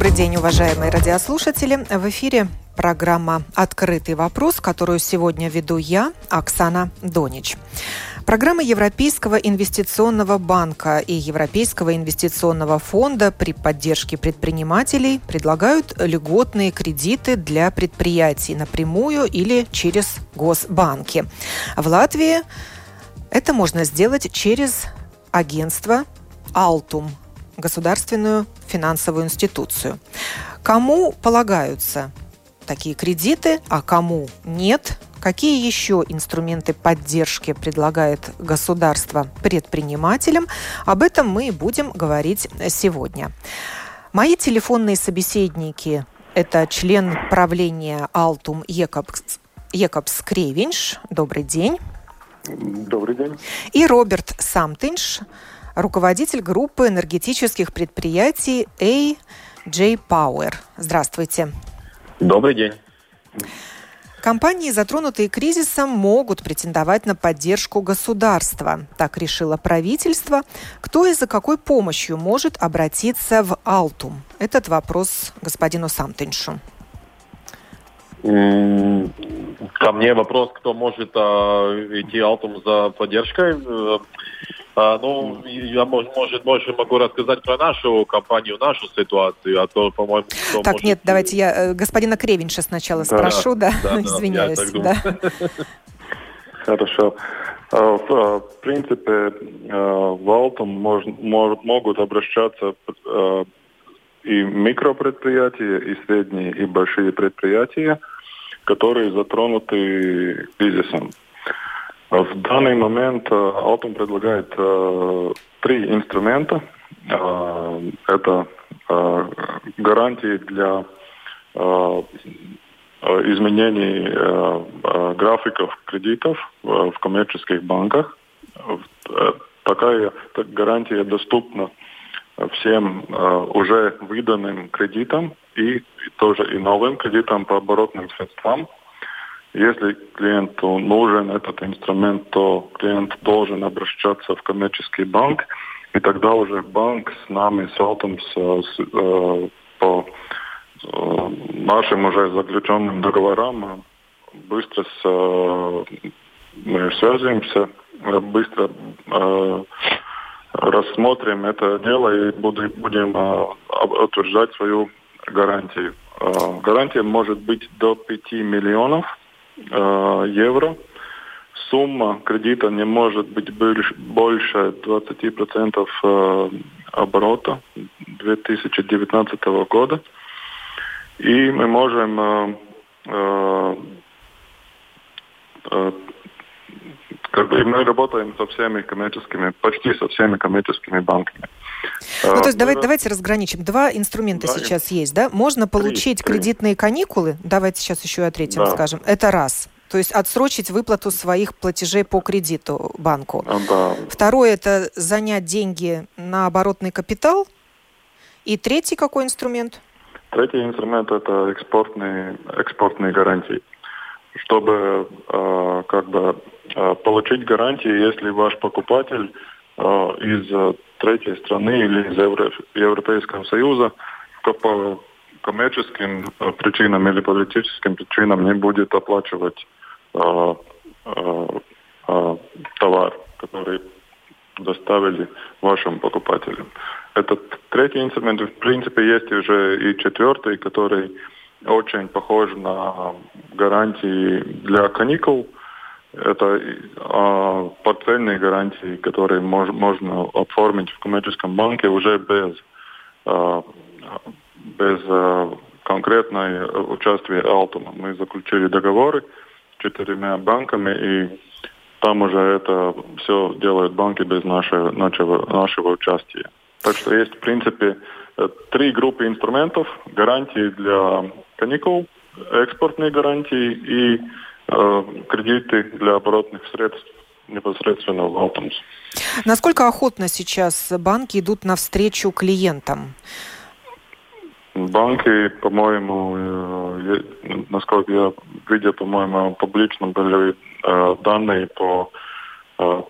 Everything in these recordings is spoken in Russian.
Добрый день, уважаемые радиослушатели. В эфире программа «Открытый вопрос», которую сегодня веду я, Оксана Донич. Программы Европейского инвестиционного банка и Европейского инвестиционного фонда при поддержке предпринимателей предлагают льготные кредиты для предприятий напрямую или через госбанки. В Латвии это можно сделать через агентство «Алтум», государственную финансовую институцию. Кому полагаются такие кредиты, а кому нет? Какие еще инструменты поддержки предлагает государство предпринимателям? Об этом мы и будем говорить сегодня. Мои телефонные собеседники – это член правления Алтум Екобс, Екобс Кревинш. Добрый день. Добрый день. И Роберт Самтинш, руководитель группы энергетических предприятий AJ Power. Здравствуйте. Добрый день. Компании, затронутые кризисом, могут претендовать на поддержку государства. Так решило правительство. Кто и за какой помощью может обратиться в Алтум? Этот вопрос господину Самтиншу. Ко мне вопрос, кто может а, идти Алтум за поддержкой. Э, а, ну, я, может, больше могу рассказать про нашу компанию, нашу ситуацию, а то, по-моему... Так, может... нет, давайте я э, господина Кревинша сначала да, спрошу, да, да, извиняюсь. Да. Хорошо. А, а, в принципе, в Алтум мож, могут обращаться и микропредприятия, и средние, и большие предприятия, которые затронуты кризисом. В данный момент Altum предлагает три инструмента. Это гарантии для изменений графиков кредитов в коммерческих банках. Такая гарантия доступна всем уже выданным кредитам и тоже и новым кредитам по оборотным средствам – если клиенту нужен этот инструмент, то клиент должен обращаться в коммерческий банк, и тогда уже банк с нами, с Алтом, с, с, э, по э, нашим уже заключенным договорам быстро с, э, мы связываемся, быстро э, рассмотрим это дело и будем, будем э, утверждать свою гарантию. Э, гарантия может быть до 5 миллионов – Э, евро. Сумма кредита не может быть больше 20% э, оборота 2019 года. И мы можем э, как бы мы работаем со всеми коммерческими, почти со всеми коммерческими банками. Ну, то есть давайте, давайте разграничим. Два инструмента да, сейчас есть, да? Можно получить три, кредитные каникулы. Давайте сейчас еще о третьем да. скажем. Это раз. То есть отсрочить выплату своих платежей по кредиту банку. А, да. Второе – это занять деньги на оборотный капитал. И третий какой инструмент? Третий инструмент – это экспортные, экспортные гарантии. Чтобы э, как бы получить гарантии, если ваш покупатель э, из третьей страны или из Евро, Европейского Союза по коммерческим причинам или политическим причинам не будет оплачивать э, э, э, товар, который доставили вашим покупателям. Этот третий инструмент, в принципе, есть уже и четвертый, который очень похож на гарантии для каникул – это э, портфельные гарантии, которые мож, можно оформить в коммерческом банке уже без, э, без э, конкретное участие Алтума. Мы заключили договоры с четырьмя банками, и там уже это все делают банки без нашего, нашего, нашего участия. Так что есть, в принципе, э, три группы инструментов. Гарантии для каникул, экспортные гарантии и кредиты для оборотных средств непосредственно в Алтумс. Насколько охотно сейчас банки идут навстречу клиентам? Банки, по-моему, э, насколько я видел, по-моему, публично были э, данные по э,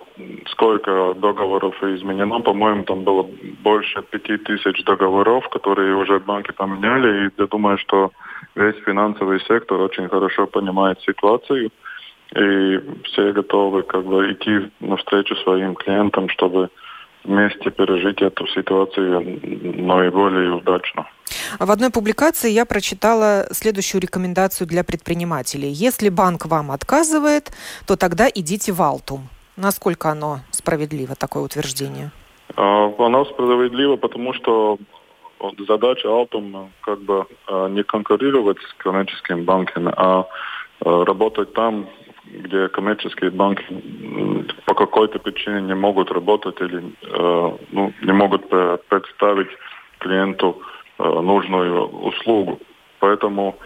сколько договоров изменено. По-моему, там было больше пяти тысяч договоров, которые уже банки поменяли. И я думаю, что весь финансовый сектор очень хорошо понимает ситуацию. И все готовы как бы идти навстречу своим клиентам, чтобы вместе пережить эту ситуацию наиболее удачно. В одной публикации я прочитала следующую рекомендацию для предпринимателей. Если банк вам отказывает, то тогда идите в Алтум. Насколько оно справедливо, такое утверждение? А, оно справедливо, потому что задача Алтум как бы а, не конкурировать с коммерческими банками, а, а работать там, где коммерческие банки по какой-то причине не могут работать или э, ну, не могут представить клиенту э, нужную услугу. Поэтому,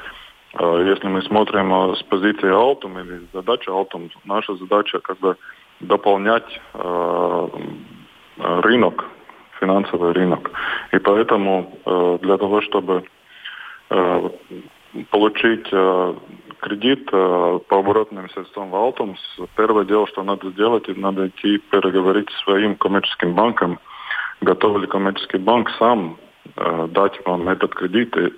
э, если мы смотрим э, с позиции Altum или задача Altum, наша задача как бы дополнять э, рынок, финансовый рынок. И поэтому э, для того, чтобы э, получить э, кредит по оборотным средствам в Алтумс, первое дело, что надо сделать, надо идти переговорить с своим коммерческим банком, готов ли коммерческий банк сам дать вам этот кредит. И,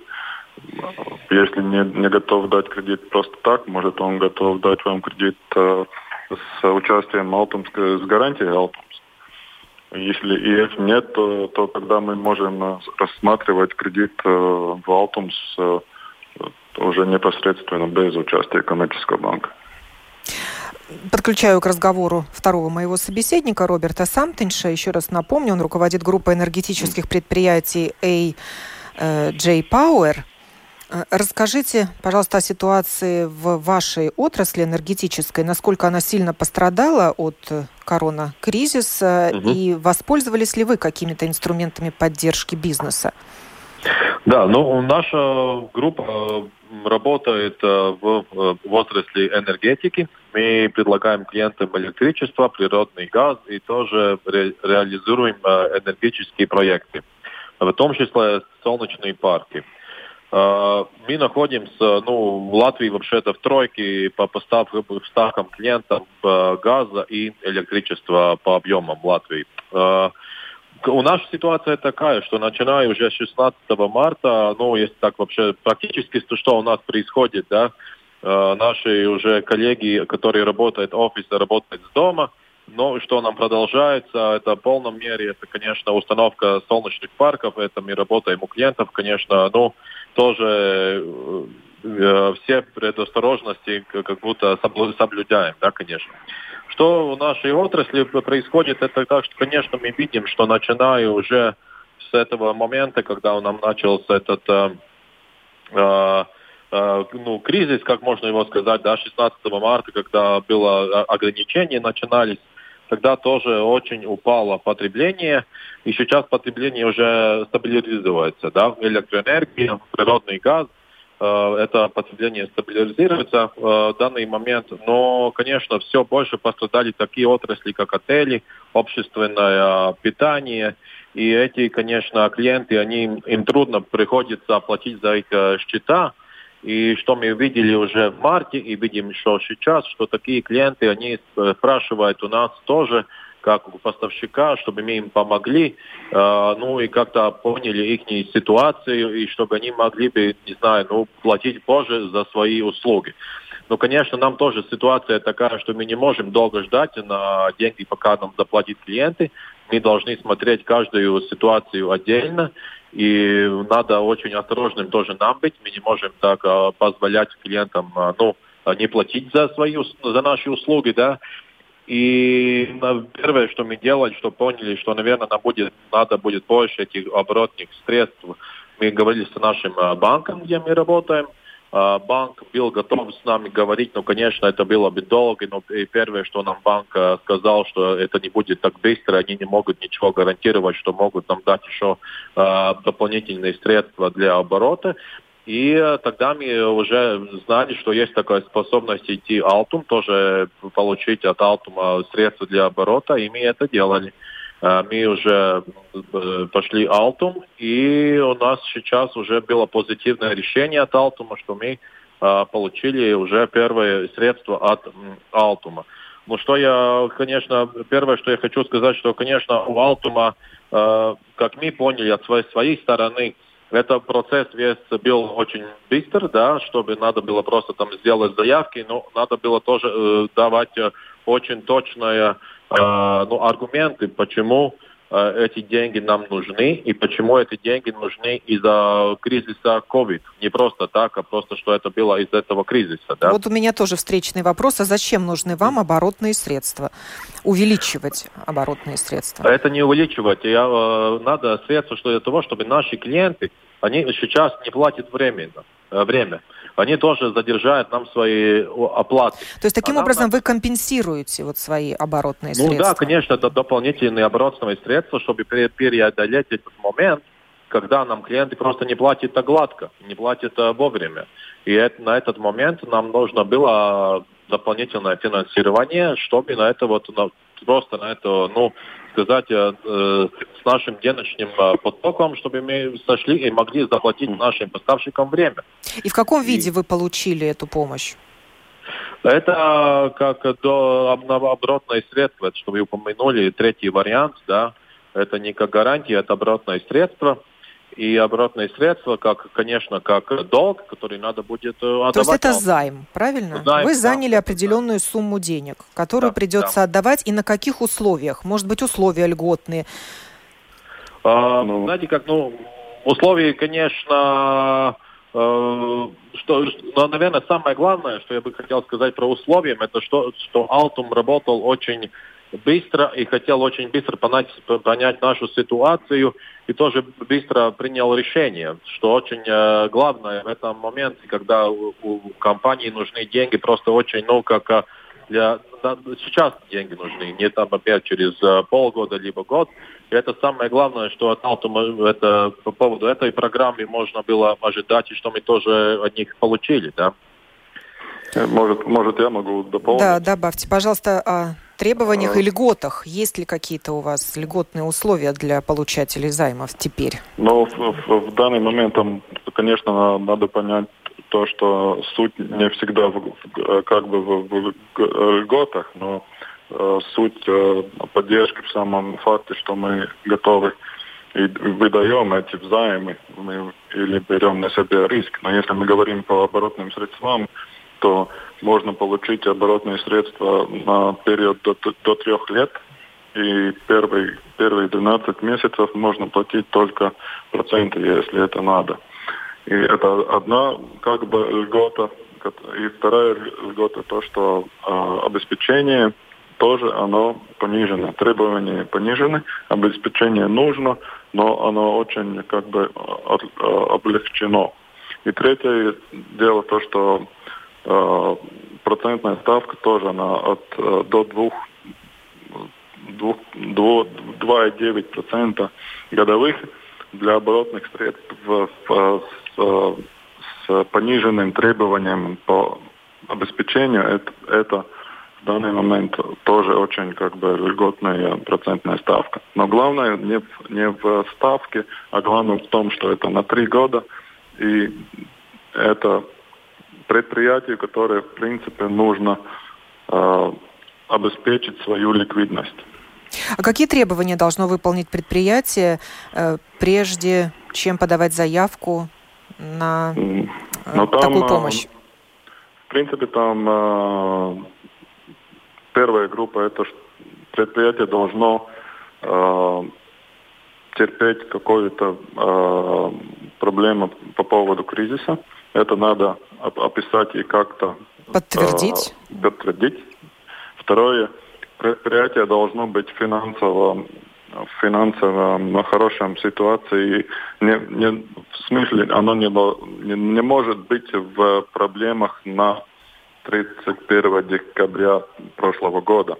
если не, не готов дать кредит просто так, может он готов дать вам кредит с участием Алтумс, с гарантией Алтумс. Если и если нет, то, то тогда мы можем э, рассматривать кредит э, в Алтумс э, уже непосредственно без участия коммерческого банка. Подключаю к разговору второго моего собеседника Роберта Самтинша. Еще раз напомню, он руководит группой энергетических предприятий AJ Power. Э, расскажите, пожалуйста, о ситуации в вашей отрасли энергетической, насколько она сильно пострадала от коронакризиса угу. и воспользовались ли вы какими-то инструментами поддержки бизнеса? Да, ну наша группа работает э, в, в отрасли энергетики. Мы предлагаем клиентам электричество, природный газ и тоже ре, реализуем э, энергетические проекты, в том числе солнечные парки. Э, мы находимся, ну, в Латвии вообще-то в тройке по поставкам, клиентам газа и электричества по объемам Латвии у нас ситуация такая, что начиная уже с 16 марта, ну, если так вообще практически, то что у нас происходит, да, наши уже коллеги, которые работают в работают с дома, но что нам продолжается, это в полном мере, это, конечно, установка солнечных парков, это мы работаем у клиентов, конечно, ну, тоже э, все предосторожности как будто соблюдаем, да, конечно. Что в нашей отрасли происходит, это так, что, конечно, мы видим, что начиная уже с этого момента, когда у нам начался этот э, э, э, ну, кризис, как можно его сказать, да, 16 марта, когда было ограничения начинались, тогда тоже очень упало потребление, и сейчас потребление уже стабилизируется, да, электроэнергия, природный газ, Э, это потребление стабилизируется э, в данный момент. Но, конечно, все больше пострадали такие отрасли, как отели, общественное питание. И эти, конечно, клиенты, они, им трудно приходится оплатить за их э, счета. И что мы видели уже в марте и видим, что сейчас, что такие клиенты, они спрашивают у нас тоже, как у поставщика, чтобы мы им помогли, э, ну и как-то поняли их ситуацию, и чтобы они могли бы, не знаю, ну, платить позже за свои услуги. Но, конечно, нам тоже ситуация такая, что мы не можем долго ждать на деньги, пока нам заплатят клиенты. Мы должны смотреть каждую ситуацию отдельно, и надо очень осторожным тоже нам быть. Мы не можем так э, позволять клиентам, э, ну, не платить за свои за наши услуги, да, и первое, что мы делали, что поняли, что, наверное, нам будет, надо будет больше этих оборотных средств. Мы говорили с нашим банком, где мы работаем, банк был готов с нами говорить, но, конечно, это было бы долго, но первое, что нам банк сказал, что это не будет так быстро, они не могут ничего гарантировать, что могут нам дать еще дополнительные средства для оборота. И тогда мы уже знали, что есть такая способность идти Алтум, тоже получить от Алтума средства для оборота, и мы это делали. Мы уже пошли Алтум, и у нас сейчас уже было позитивное решение от Алтума, что мы получили уже первые средства от Алтума. Ну что я, конечно, первое, что я хочу сказать, что, конечно, у Алтума, как мы поняли от своей, своей стороны, это процесс весь был очень быстр, да, чтобы надо было просто там сделать заявки, но надо было тоже э, давать э, очень точные э, ну, аргументы, почему э, эти деньги нам нужны и почему эти деньги нужны из-за кризиса COVID. Не просто так, а просто, что это было из этого кризиса. Да? Вот у меня тоже встречный вопрос. А зачем нужны вам оборотные средства? Увеличивать оборотные средства? Это не увеличивать. Я, надо средства что для того, чтобы наши клиенты они сейчас не платят временно, э, время. Они тоже задержают нам свои оплаты. То есть таким а образом нам... вы компенсируете вот свои оборотные ну, средства? Ну да, конечно, это дополнительные оборотные средства, чтобы преодолеть этот момент, когда нам клиенты просто не платят так гладко, не платят э, вовремя. И это, на этот момент нам нужно было дополнительное финансирование, чтобы на это вот на, просто на это, ну, сказать, э, э, с нашим денежным э, потоком, чтобы мы сошли и могли заплатить нашим поставщикам время. И в каком виде и... вы получили эту помощь? Это как до оборотное средство, что вы упомянули, третий вариант, да, это не как гарантия, это оборотное средство и оборотные средства, как, конечно, как долг, который надо будет отдавать. То есть это займ, правильно? Займ, Вы заняли да, определенную да. сумму денег, которую да, придется да. отдавать, и на каких условиях? Может быть, условия льготные? А, ну. Знаете, как, ну, условия, конечно, э, что, ну, наверное, самое главное, что я бы хотел сказать про условия, это что, что Алтум работал очень быстро и хотел очень быстро понять, понять нашу ситуацию и тоже быстро принял решение, что очень э, главное в этом моменте, когда у, у компании нужны деньги, просто очень, ну, как э, для, да, сейчас деньги нужны, не там опять через э, полгода либо год. И это самое главное, что от Алтума это, по поводу этой программы можно было ожидать, и что мы тоже от них получили, да. Может, может я могу дополнить? Да, добавьте, пожалуйста, а требованиях и льготах. Есть ли какие-то у вас льготные условия для получателей займов теперь? Ну, в, в, в данный момент, там, конечно, надо понять то, что суть не всегда в, как бы в, в льготах, но э, суть э, поддержки в самом факте, что мы готовы и выдаем эти взаймы, мы или берем на себя риск. Но если мы говорим по оборотным средствам, то можно получить оборотные средства на период до, до трех лет. И первые, первые 12 месяцев можно платить только проценты, если это надо. И это одна как бы льгота. И вторая льгота то, что э, обеспечение тоже оно понижено. Требования понижены, обеспечение нужно, но оно очень как бы от, облегчено. И третье дело то, что процентная ставка тоже она от э, до двух до 2,9% годовых для оборотных средств с, с пониженным требованием по обеспечению. Это, это в данный момент тоже очень как бы льготная процентная ставка. Но главное не в, не в ставке, а главное в том, что это на три года. И это предприятию, которое, в принципе, нужно э, обеспечить свою ликвидность. А какие требования должно выполнить предприятие э, прежде, чем подавать заявку на э, ну, там, такую помощь? Э, в принципе, там э, первая группа это предприятие должно э, терпеть какую-то э, проблему по поводу кризиса. Это надо описать и как-то подтвердить. Э, подтвердить. Второе, предприятие должно быть финансово в финансовом хорошем ситуации. Не, не, в смысле, оно не, не, не может быть в проблемах на 31 декабря прошлого года.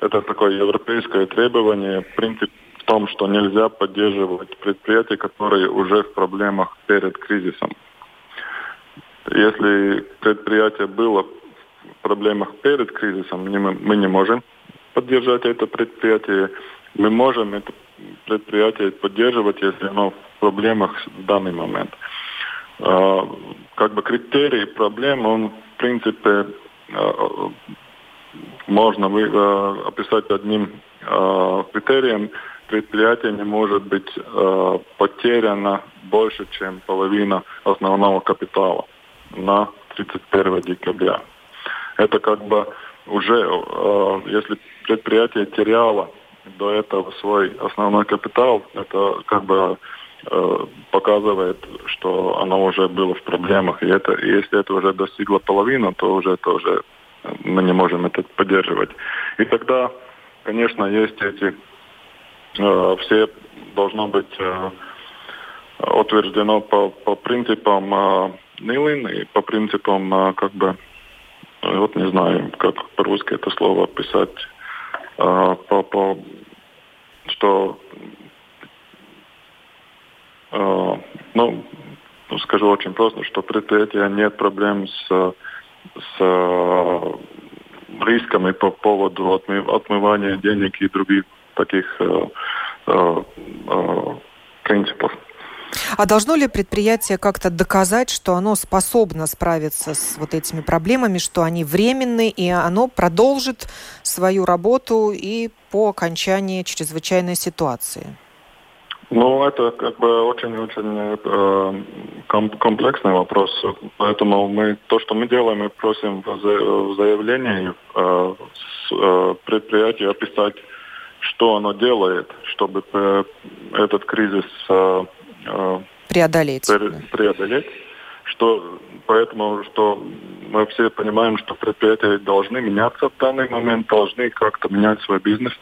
Это такое европейское требование. Принцип в том, что нельзя поддерживать предприятия, которые уже в проблемах перед кризисом. Если предприятие было в проблемах перед кризисом, мы не можем поддержать это предприятие. Мы можем это предприятие поддерживать, если оно в проблемах в данный момент. А, как бы критерий проблем, он в принципе а, можно а, описать одним критерием. Предприятие не может быть потеряно больше, чем половина основного капитала на 31 декабря. Это как бы уже, если предприятие теряло до этого свой основной капитал, это как бы э, показывает, что оно уже было в проблемах. И это, если это уже достигло половины, то уже это уже мы не можем это поддерживать. И тогда, конечно, есть эти э, все должно быть э, утверждено по, по принципам э, Нилин и по принципам э, как бы вот не знаю, как по-русски это слово описать а, по, по, что а, ну, скажу очень просто, что предприятия нет проблем с, с рисками по поводу отмывания денег и других таких принципов. А должно ли предприятие как-то доказать, что оно способно справиться с вот этими проблемами, что они временны, и оно продолжит свою работу и по окончании чрезвычайной ситуации? Ну, это как бы очень-очень э, комплексный вопрос. Поэтому мы то, что мы делаем, мы просим в заявлении э, с, э, предприятия описать, что оно делает, чтобы э, этот кризис э, Э, преодолеть. преодолеть. Что, поэтому что мы все понимаем, что предприятия должны меняться в данный момент, должны как-то менять свой бизнес,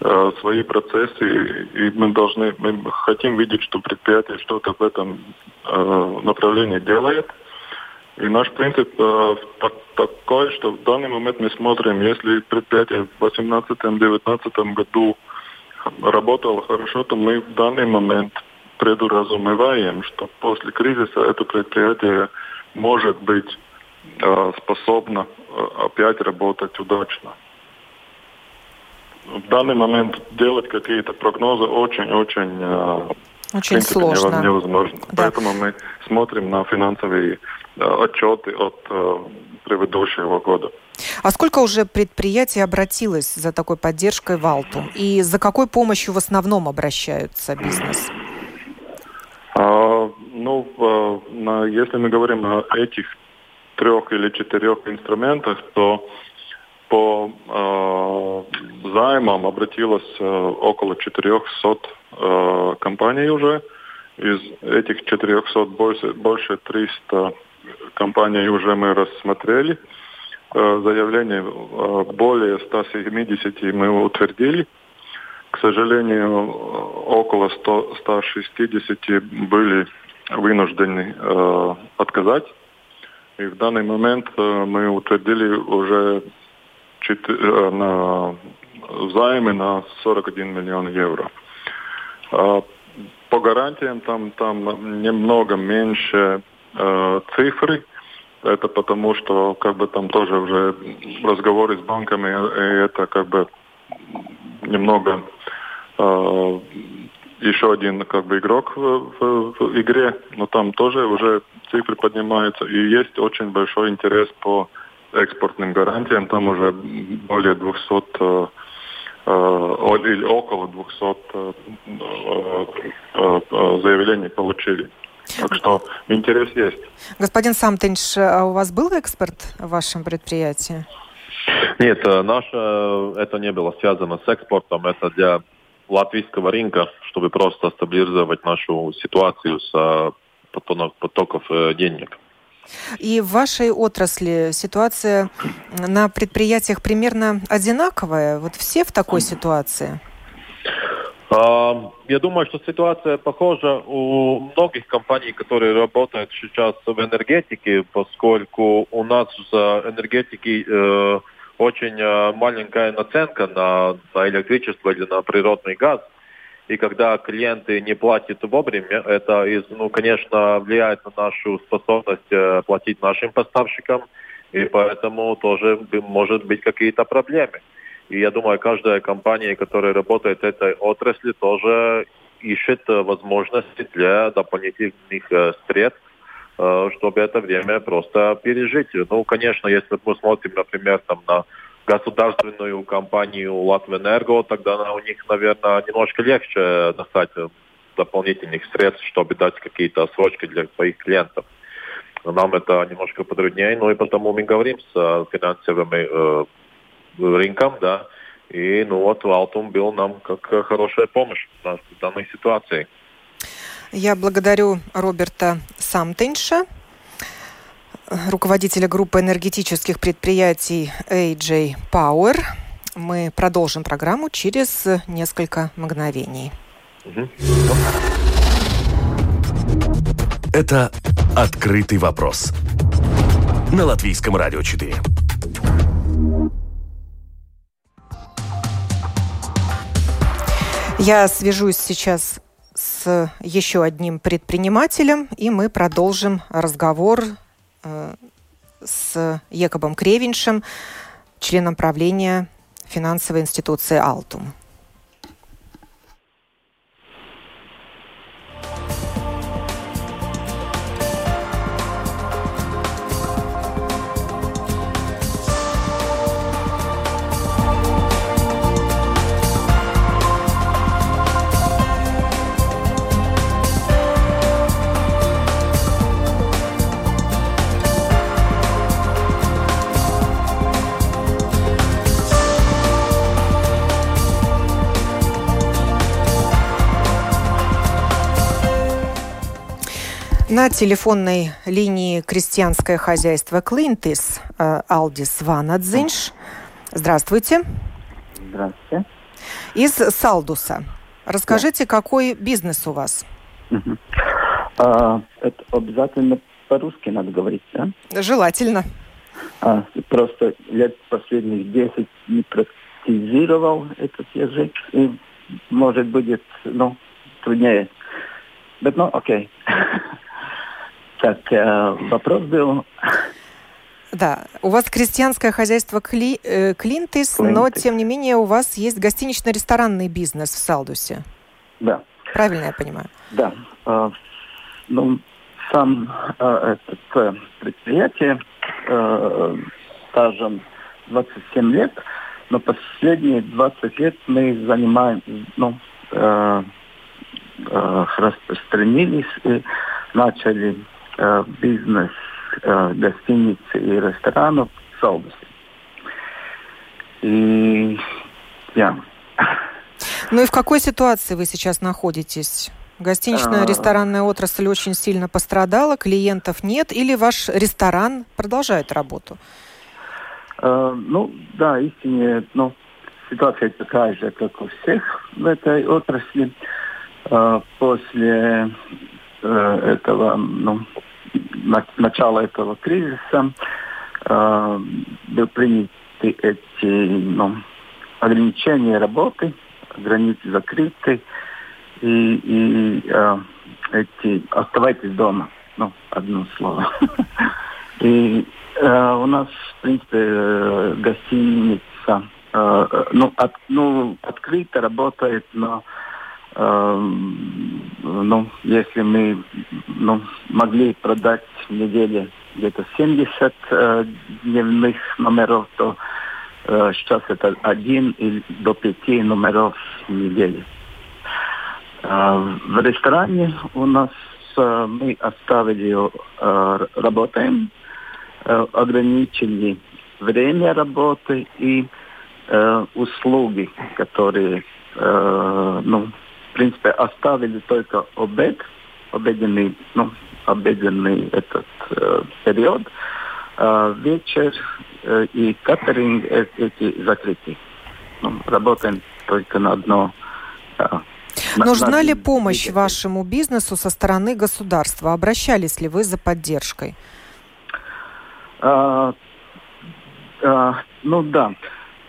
э, свои процессы, и мы должны, мы хотим видеть, что предприятие что-то в этом э, направлении делает. И наш принцип э, так, такой, что в данный момент мы смотрим, если предприятие в 2018-2019 году работало хорошо, то мы в данный момент предуразумеваем, что после кризиса это предприятие может быть э, способно э, опять работать удачно. В данный момент делать какие-то прогнозы очень-очень э, очень принципе, сложно. невозможно. Да. Поэтому мы смотрим на финансовые э, отчеты от э, предыдущего года. А сколько уже предприятий обратилось за такой поддержкой в Алту? И за какой помощью в основном обращаются бизнес? А, ну, а, на, если мы говорим о этих трех или четырех инструментах, то по э, займам обратилось э, около 400 э, компаний уже. Из этих 400 больше, больше 300 компаний уже мы рассмотрели. Э, заявление э, более 170 мы утвердили. К сожалению, около 100, 160 были вынуждены э, отказать. И в данный момент э, мы утвердили уже 4, э, на займы на 41 миллион евро. А по гарантиям там, там немного меньше э, цифры. Это потому, что как бы там тоже уже разговоры с банками, и это как бы немного э, еще один как бы игрок в, в, в игре, но там тоже уже цифры поднимаются. И есть очень большой интерес по экспортным гарантиям. Там уже более 200 э, э, или около 200 э, заявлений получили. Так что интерес есть. Господин Самтинш, а у вас был экспорт в вашем предприятии? Нет, наше это не было связано с экспортом, это для латвийского рынка, чтобы просто стабилизировать нашу ситуацию с э, потоков денег. И в вашей отрасли ситуация на предприятиях примерно одинаковая? Вот все в такой ситуации? Я думаю, что ситуация похожа у многих компаний, которые работают сейчас в энергетике, поскольку у нас в энергетике э, очень э, маленькая наценка на, на электричество или на природный газ. И когда клиенты не платят вовремя, это, ну, конечно, влияет на нашу способность э, платить нашим поставщикам, и поэтому тоже может быть какие-то проблемы. И я думаю, каждая компания, которая работает в этой отрасли, тоже ищет э, возможности для дополнительных средств, чтобы это время просто пережить. Ну, конечно, если мы смотрим, например, там, на государственную компанию Латвэнерго, тогда у них, наверное, немножко легче достать дополнительных средств, чтобы дать какие-то срочки для своих клиентов. Но нам это немножко потруднее, ну и потому мы говорим с финансовыми рынкам, да. И ну вот Алтум был нам как хорошая помощь в данной ситуации. Я благодарю Роберта Самтенша, руководителя группы энергетических предприятий AJ Power. Мы продолжим программу через несколько мгновений. Это «Открытый вопрос» на Латвийском радио 4. Я свяжусь сейчас с еще одним предпринимателем, и мы продолжим разговор э, с Якобом Кревиншем, членом правления финансовой институции «Алтум». Телефонной линии крестьянское хозяйство Клинтис э, Алдис Ванадзинш. Здравствуйте. Здравствуйте. Из Салдуса. Расскажите, да. какой бизнес у вас? Угу. А, это обязательно по-русски надо говорить, да? Желательно. А, просто лет последних 10 не практизировал этот язык, и может будет, ну, труднее. Но, ну, окей. Так, э, вопрос был... Да, у вас крестьянское хозяйство Кли, э, Клинтис, Клинтис, но тем не менее у вас есть гостинично-ресторанный бизнес в Салдусе. Да. Правильно я понимаю? Да. Э, ну, сам э, это предприятие э, стажем 27 лет, но последние 20 лет мы занимаем, ну, э, э, распространились и начали э, бизнес э, гостиниц и ресторанов в Салдусе. И я. Ну и в какой ситуации вы сейчас находитесь? Гостиничная а. ресторанная отрасль очень сильно пострадала, клиентов нет, или ваш ресторан продолжает работу? Uh, ну, да, истинно, ну, ситуация такая же, как у всех в этой отрасли. После этого, ну, начала этого кризиса э, были приняты эти ну, ограничения работы, границы закрыты, и, и э, эти оставайтесь дома, ну, одно слово. И э, у нас, в принципе, э, гостиница, э, ну, от, ну, открыто работает, но Эм, ну, если мы ну, могли продать в неделе где-то 70 э, дневных номеров, то э, сейчас это один или до пяти номеров в неделю. Э, в ресторане у нас э, мы оставили, э, работаем, э, ограничили время работы и э, услуги, которые э, ну, принципе, оставили только обед, обеденный, ну, обеденный этот э, период. А вечер э, и катеринг э, эти закрыты. Ну, работаем только на одно э, Нужна ли помощь вашему бизнесу со стороны государства? Обращались ли вы за поддержкой? А, а, ну да.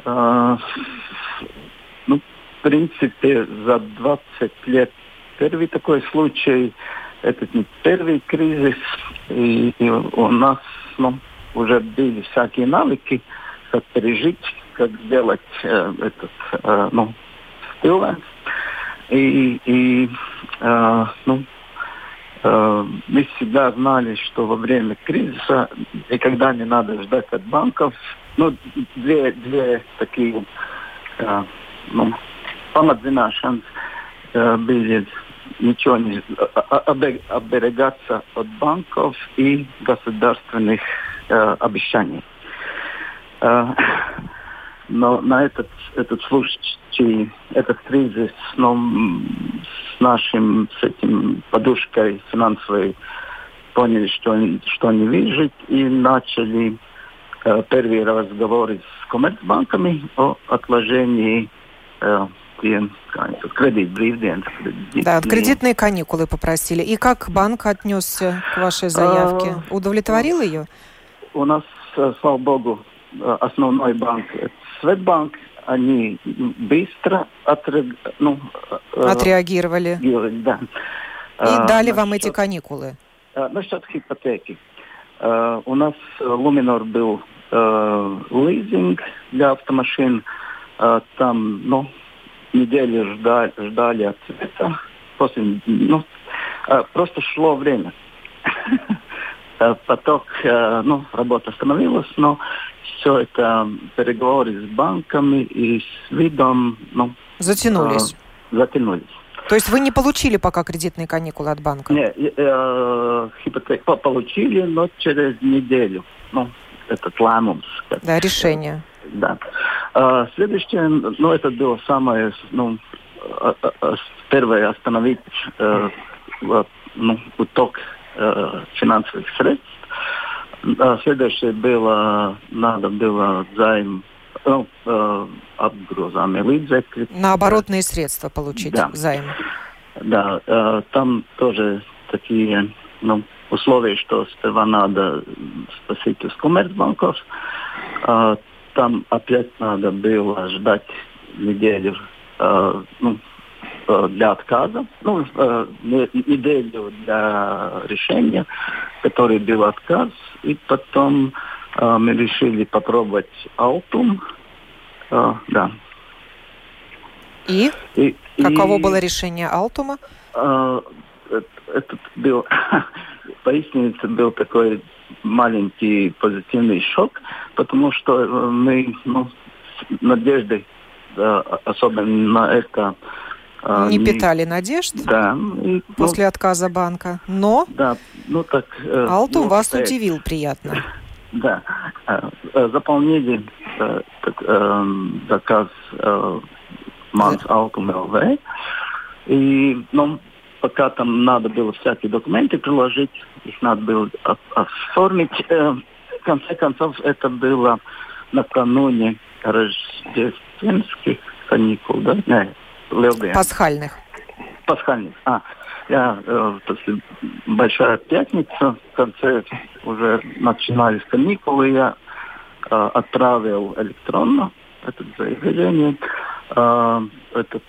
А, принципе, за 20 лет первый такой случай. Это не первый кризис. И, и у нас ну, уже были всякие навыки, как пережить, как сделать э, этот, э, ну, стилы. И, и э, ну, э, мы всегда знали, что во время кризиса никогда не надо ждать от банков. Ну, две, две такие э, ну, памятзināšanas э, были ничего не оберегаться от банков и государственных обещаний. Но на этот, этот случай, этот кризис, ну, с нашим, с этим подушкой финансовой поняли, что, что не выжить, и начали э, первые разговоры с коммерцбанками о отложении э, кредит брīvdienas. Да, кредитные каникулы попросили. И как банк отнесся к вашей заявке? А, Удовлетворил ее? У нас, э, слава богу, э, основной банк Светбанк, они быстро отреаг... ну, э, отреагировали. Да. И а, дали вам эти каникулы. Насчет ипотеки. А, у нас Луминор был а, лизинг для автомашин. А, там, ну, неделю ждали, ждали ответа. После, ну, а, просто шло время. Поток, ну, работа остановилась, но все это переговоры с банками и с видом, ну... Затянулись. Э, затянулись. То есть вы не получили пока кредитные каникулы от банка? Нет, э, хипотеку получили, но через неделю. Ну, этот ламумс. Да, решение. Да. А, следующее, ну, это было самое, ну, а, а, первое остановить э, ну, уток э, финансовых средств. А следующее было, надо было займ ну, э, обгрузами līdzekļi. На оборотные средства получить да. займ. Да, э, там тоже такие ну, условия, что сперва надо спросить из коммерцбанков. Э, там опять надо было ждать неделю э, ну, для отказа, ну, неделю для решения, который был отказ. И потом э, мы решили попробовать Алтум. Э, да. И? и Каково и, было решение Алтума? Э, этот был, поистине, был такой маленький позитивный шок, потому что э, мы ну, с надеждой, да, особенно на это... Э, не, не питали надежд да, и, после ну, отказа банка, но да, ну, так, э, Алтум ну, вас стоять. удивил приятно. Да, заполнили так, заказ Манс Алтум ЛВ, и ну, пока там надо было всякие документы приложить, их надо было оформить. Э, в конце концов, это было накануне рождественских каникул, да? Не, Левден. Пасхальных. Пасхальных. А, я э, после Большая пятница, в конце уже начинались каникулы, я э, отправил электронно это заявление. Э, этот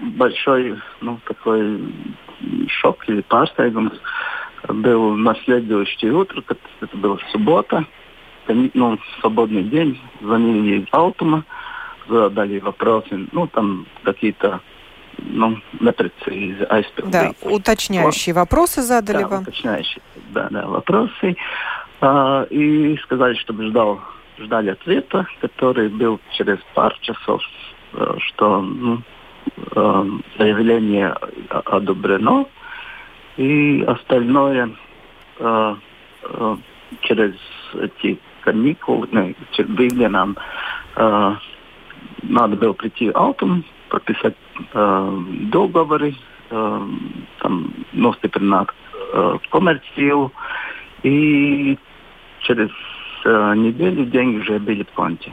большой, ну, такой шок или pārsteigums был на следующее утро, это была суббота, ну, свободный день, звонили из Алтума, задали вопросы, ну, там какие-то ну, непрецизы, аизpildīti. Да, уточняющие вот. вопросы задали да, вам. уточняющие, да, да, вопросы. А, и сказали, чтобы ждал, ждали ответа, который был через пару часов, э, что ну, э, заявление одобрено, и остальное э, э, через эти каникулы, ну, через брīvdienām э, надо было прийти аутом, подписать договоры, э, там, ностипринāt э, коммерцию, и через неделю деньги уже были в конте.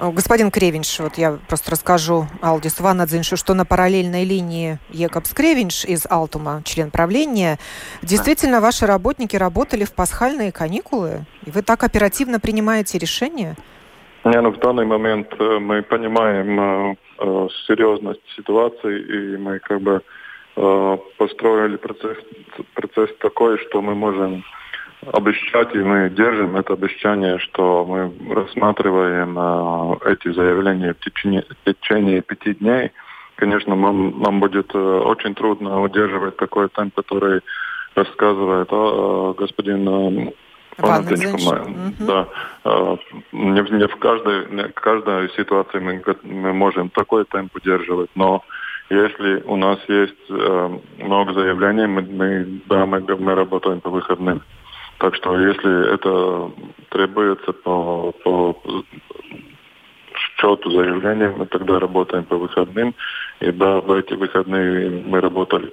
Господин Кревинш, вот я просто расскажу Алдис Ванадзиншу, что на параллельной линии Екобс Кревинш из Алтума, член правления, действительно ваши работники работали в пасхальные каникулы, и вы так оперативно принимаете решения? Не, ну в данный момент э, мы понимаем э, э, серьезность ситуации, и мы как бы э, построили процесс, процесс такой, что мы можем обещать, и мы держим это обещание, что мы рассматриваем э, эти заявления в течение, в течение пяти дней. Конечно, нам, нам будет э, очень трудно удерживать такой темп, который рассказывает э, господин э, Панатенько, угу. да. Э, не, не в каждой, не в каждой ситуации мы, мы можем такой темп удерживать, но если у нас есть э, много заявлений, мы, мы, да, мы, мы работаем по выходным. Так что если это требуется по, по счету заявления, мы тогда работаем по выходным. И да, в эти выходные мы работали.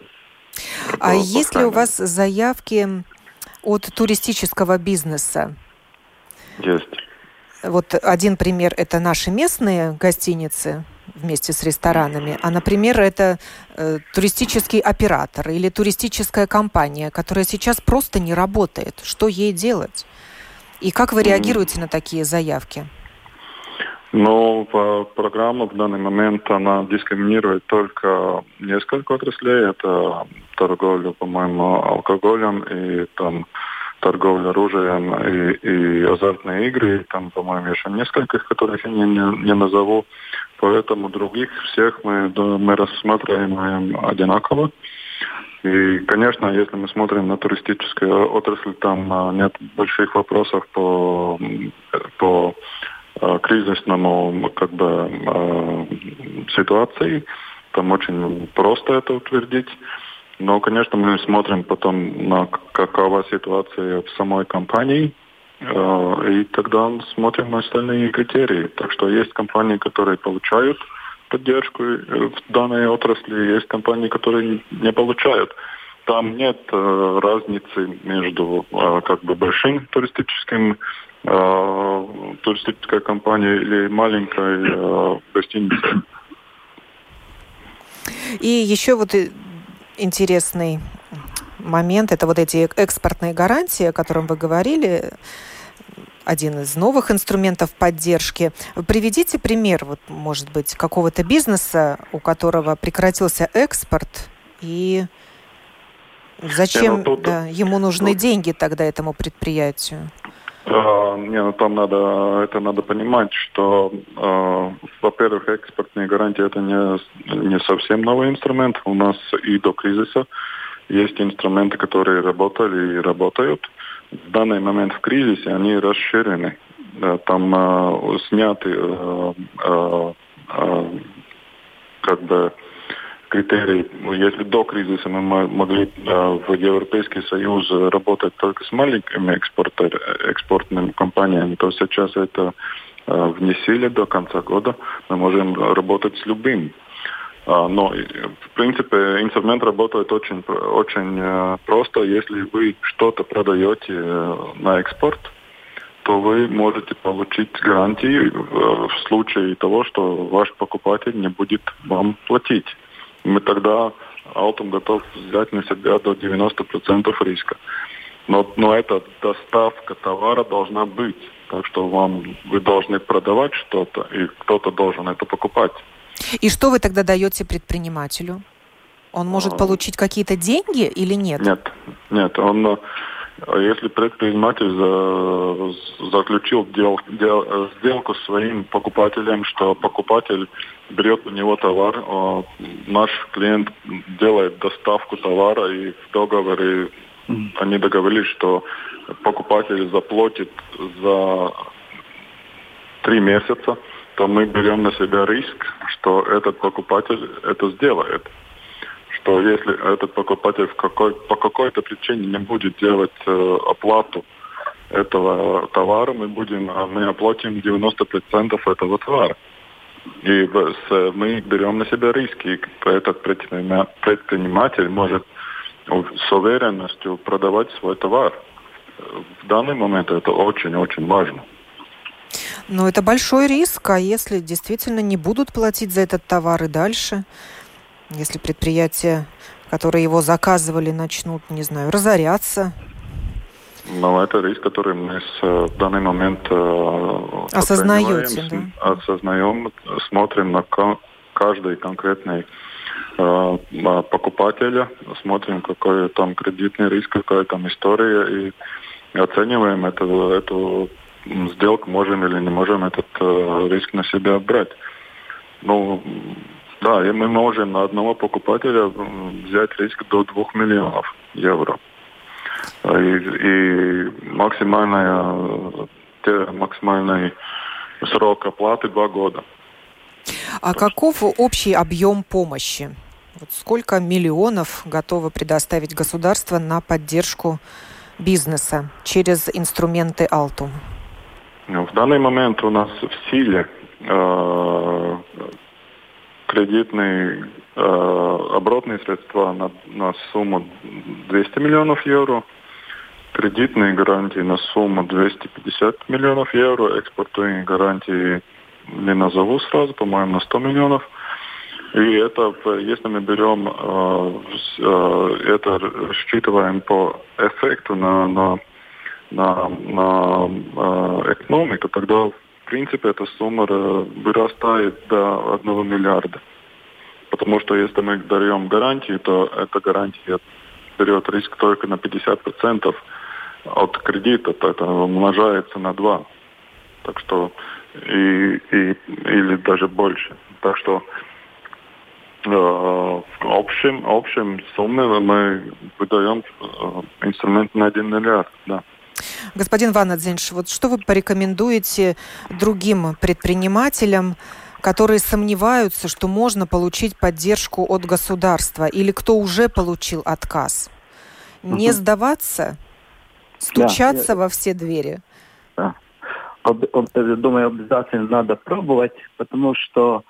А есть ли у вас заявки от туристического бизнеса? Есть. Вот один пример – это наши местные гостиницы, вместе с ресторанами, а, например, это э, туристический оператор или туристическая компания, которая сейчас просто не работает. Что ей делать? И как вы реагируете на такие заявки? Ну, по программа в данный момент она дискриминирует только несколько отраслей. Это торговля, по-моему, алкоголем и там торговля оружием и, и азартные игры. Там, по-моему, еще несколько, которых я не, не, не назову. Поэтому других всех мы, мы рассматриваем одинаково. И, конечно, если мы смотрим на туристическую отрасль, там а, нет больших вопросов по, по а, кризисному как бы, а, ситуации. Там очень просто это утвердить. Но, конечно, мы смотрим потом на какова ситуация в самой компании, э, и тогда смотрим на остальные критерии. Так что есть компании, которые получают поддержку э, в данной отрасли, есть компании, которые не получают. Там нет э, разницы между как бы большим туристическим туристической компанией или маленькой гостиницей. И еще вот интересный момент. Это вот эти экспортные гарантии, о котором вы говорили один из новых инструментов поддержки. Приведите пример, вот, может быть, какого-то бизнеса, у которого прекратился экспорт, и зачем не, ну, тут, да, ему нужны тут... деньги тогда этому предприятию? А, не, ну там надо, это надо понимать, что, а, во-первых, экспортные гарантии это не, не совсем новый инструмент. У нас и до кризиса есть инструменты, которые работали и работают. В данный момент в кризисе они расширены. Там а, сняты а, а, а, как бы критерий. Если до кризиса мы могли в Европейский Союз работать только с маленькими экспортными компаниями, то сейчас это внесили до конца года. Мы можем работать с любым. Но, в принципе, инструмент работает очень, очень просто. Если вы что-то продаете на экспорт, то вы можете получить гарантии в случае того, что ваш покупатель не будет вам платить мы тогда Алтум готов взять на себя до 90% риска. Но, но эта доставка товара должна быть. Так что вам вы должны продавать что-то, и кто-то должен это покупать. И что вы тогда даете предпринимателю? Он может а... получить какие-то деньги или нет? Нет, нет. Он если предприниматель за, заключил дел, дел, сделку с своим покупателем, что покупатель берет у него товар, а наш клиент делает доставку товара, и в договоре они договорились, что покупатель заплатит за три месяца, то мы берем на себя риск, что этот покупатель это сделает что если этот покупатель в какой, по какой-то причине не будет делать э, оплату этого товара, мы будем, а мы оплатим 90% этого товара. И с, мы берем на себя риски. Этот предприниматель может с уверенностью продавать свой товар. В данный момент это очень-очень важно. Но это большой риск, а если действительно не будут платить за этот товар и дальше, если предприятия, которые его заказывали, начнут, не знаю, разоряться, ну, это риск, который мы с, в данный момент э, осознаете, да? осознаем, смотрим на каждый конкретный э, покупателя, смотрим, какой там кредитный риск, какая там история, и оцениваем эту, эту сделку, можем или не можем этот э, риск на себя брать. Ну, да, и мы можем на одного покупателя взять риск до 2 миллионов евро. И, и максимальная, максимальный срок оплаты два года. А каков общий объем помощи? Вот сколько миллионов готово предоставить государство на поддержку бизнеса через инструменты Алтум? Ну, в данный момент у нас в силе э, кредитные э, оборотные средства на, на сумму 200 миллионов евро, кредитные гарантии на сумму 250 миллионов евро, экспортные гарантии не назову сразу, по-моему, на 100 миллионов. И это, если мы берем, э, э, это рассчитываем по эффекту на, на, на, на э, экономику, тогда принципе эта сумма вырастает до 1 миллиарда. Потому что если мы даем гарантии, то эта гарантия берет риск только на 50% от кредита, то это умножается на 2. Так что и, и, или даже больше. Так что э, в общем, общем сумме мы выдаем э, инструмент на 1 миллиард. Да. Господин Ванадзинш, вот что вы порекомендуете другим предпринимателям, которые сомневаются, что можно получить поддержку от государства, или кто уже получил отказ? Не сдаваться, стучаться да, во все двери? Да думаю, обязательно надо пробовать, потому что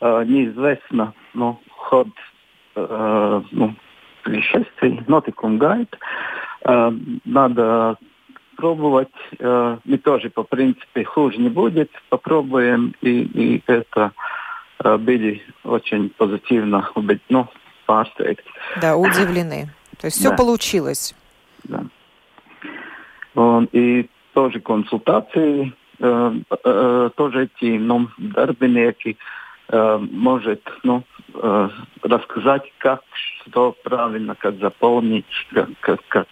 э, неизвестно ну, ход э, ну, происшествий, нотикум гайд. Э, надо пробовать. Э, мы тоже, по принципу, хуже не будет. Попробуем, и, и это э, были очень позитивно ну, pārsteigti. Да, удивлены. То есть все да. получилось. Да. И тоже консультации, э, э, тоже эти ну, дарбинеки э, может ну, э, рассказать, как что правильно, как заполнить, как, как, как,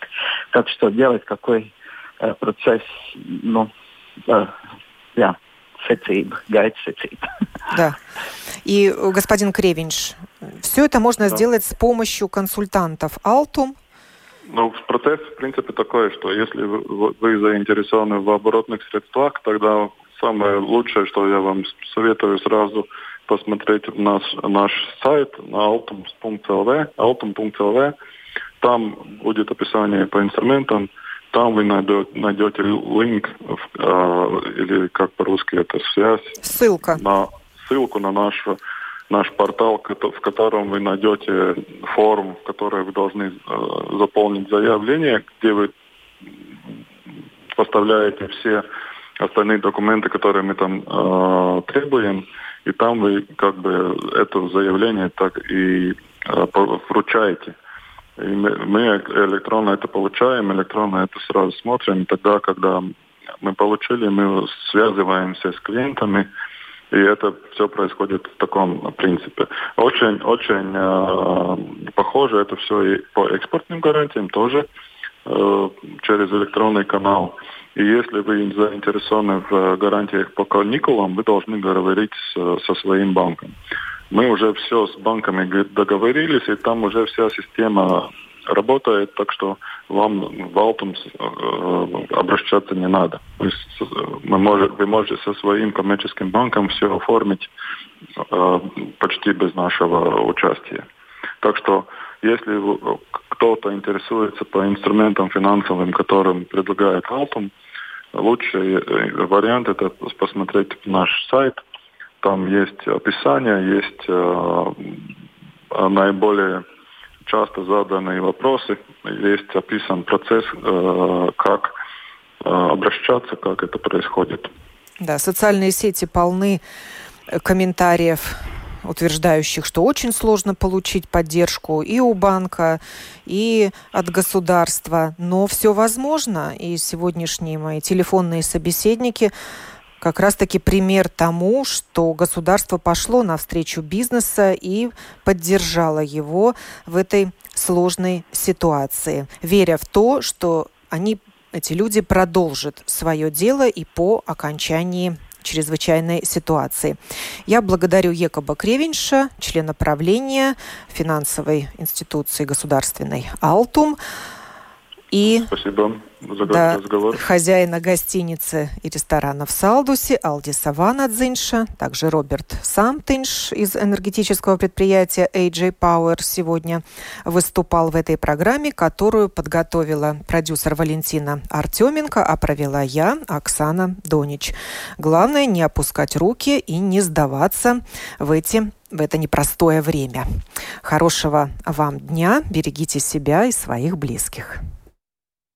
как что делать, какой э, процесс, ну, э, yeah secība, gaita secība. Да. И, господин Кревинш, все это можно да. сделать с помощью консультантов Altum, ну, процесс, в принципе, такой, что если вы, вы заинтересованы в оборотных средствах, тогда самое лучшее, что я вам советую сразу посмотреть наш, наш сайт на altum.lv, altum.lv. Там будет описание по инструментам, там вы найдете, найдете линк, э, или как по-русски это связь. Ссылка. На, ссылку на нашу наш портал, в котором вы найдете форму, в которой вы должны э, заполнить заявление, где вы поставляете все остальные документы, которые мы там э, требуем, и там вы как бы это заявление так и э, вручаете. И мы, электронно это получаем, электронно это сразу смотрим. Тогда, когда мы получили, мы связываемся с клиентами, и это все происходит в таком принципе. Очень, очень э, похоже это все и по экспортным гарантиям тоже э, через электронный канал. И если вы заинтересованы в гарантиях по каникулам, вы должны говорить с, со своим банком. Мы уже все с банками договорились, и там уже вся система работает, так что вам в Алтум э, обращаться не надо. Есть мы может, вы можете со своим коммерческим банком все оформить э, почти без нашего участия. Так что если кто-то интересуется по инструментам финансовым, которым предлагает Алтум, лучший э, вариант это посмотреть наш сайт. Там есть описание, есть э, наиболее часто заданные вопросы, есть описан процесс, э, как э, обращаться, как это происходит. Да, социальные сети полны комментариев утверждающих, что очень сложно получить поддержку и у банка, и от государства. Но все возможно. И сегодняшние мои телефонные собеседники как раз-таки пример тому, что государство пошло навстречу бизнеса и поддержало его в этой сложной ситуации, веря в то, что они, эти люди, продолжат свое дело и по окончании чрезвычайной ситуации. Я благодарю Екоба Кревенша, члена правления финансовой институции государственной «Алтум», и Спасибо за да, разговор. хозяина гостиницы и ресторана в Салдусе Алдиса Ванадзинша, также Роберт Самтинш из энергетического предприятия AJ Power сегодня выступал в этой программе, которую подготовила продюсер Валентина Артеменко, а провела я, Оксана Донич. Главное не опускать руки и не сдаваться в эти в это непростое время. Хорошего вам дня, берегите себя и своих близких.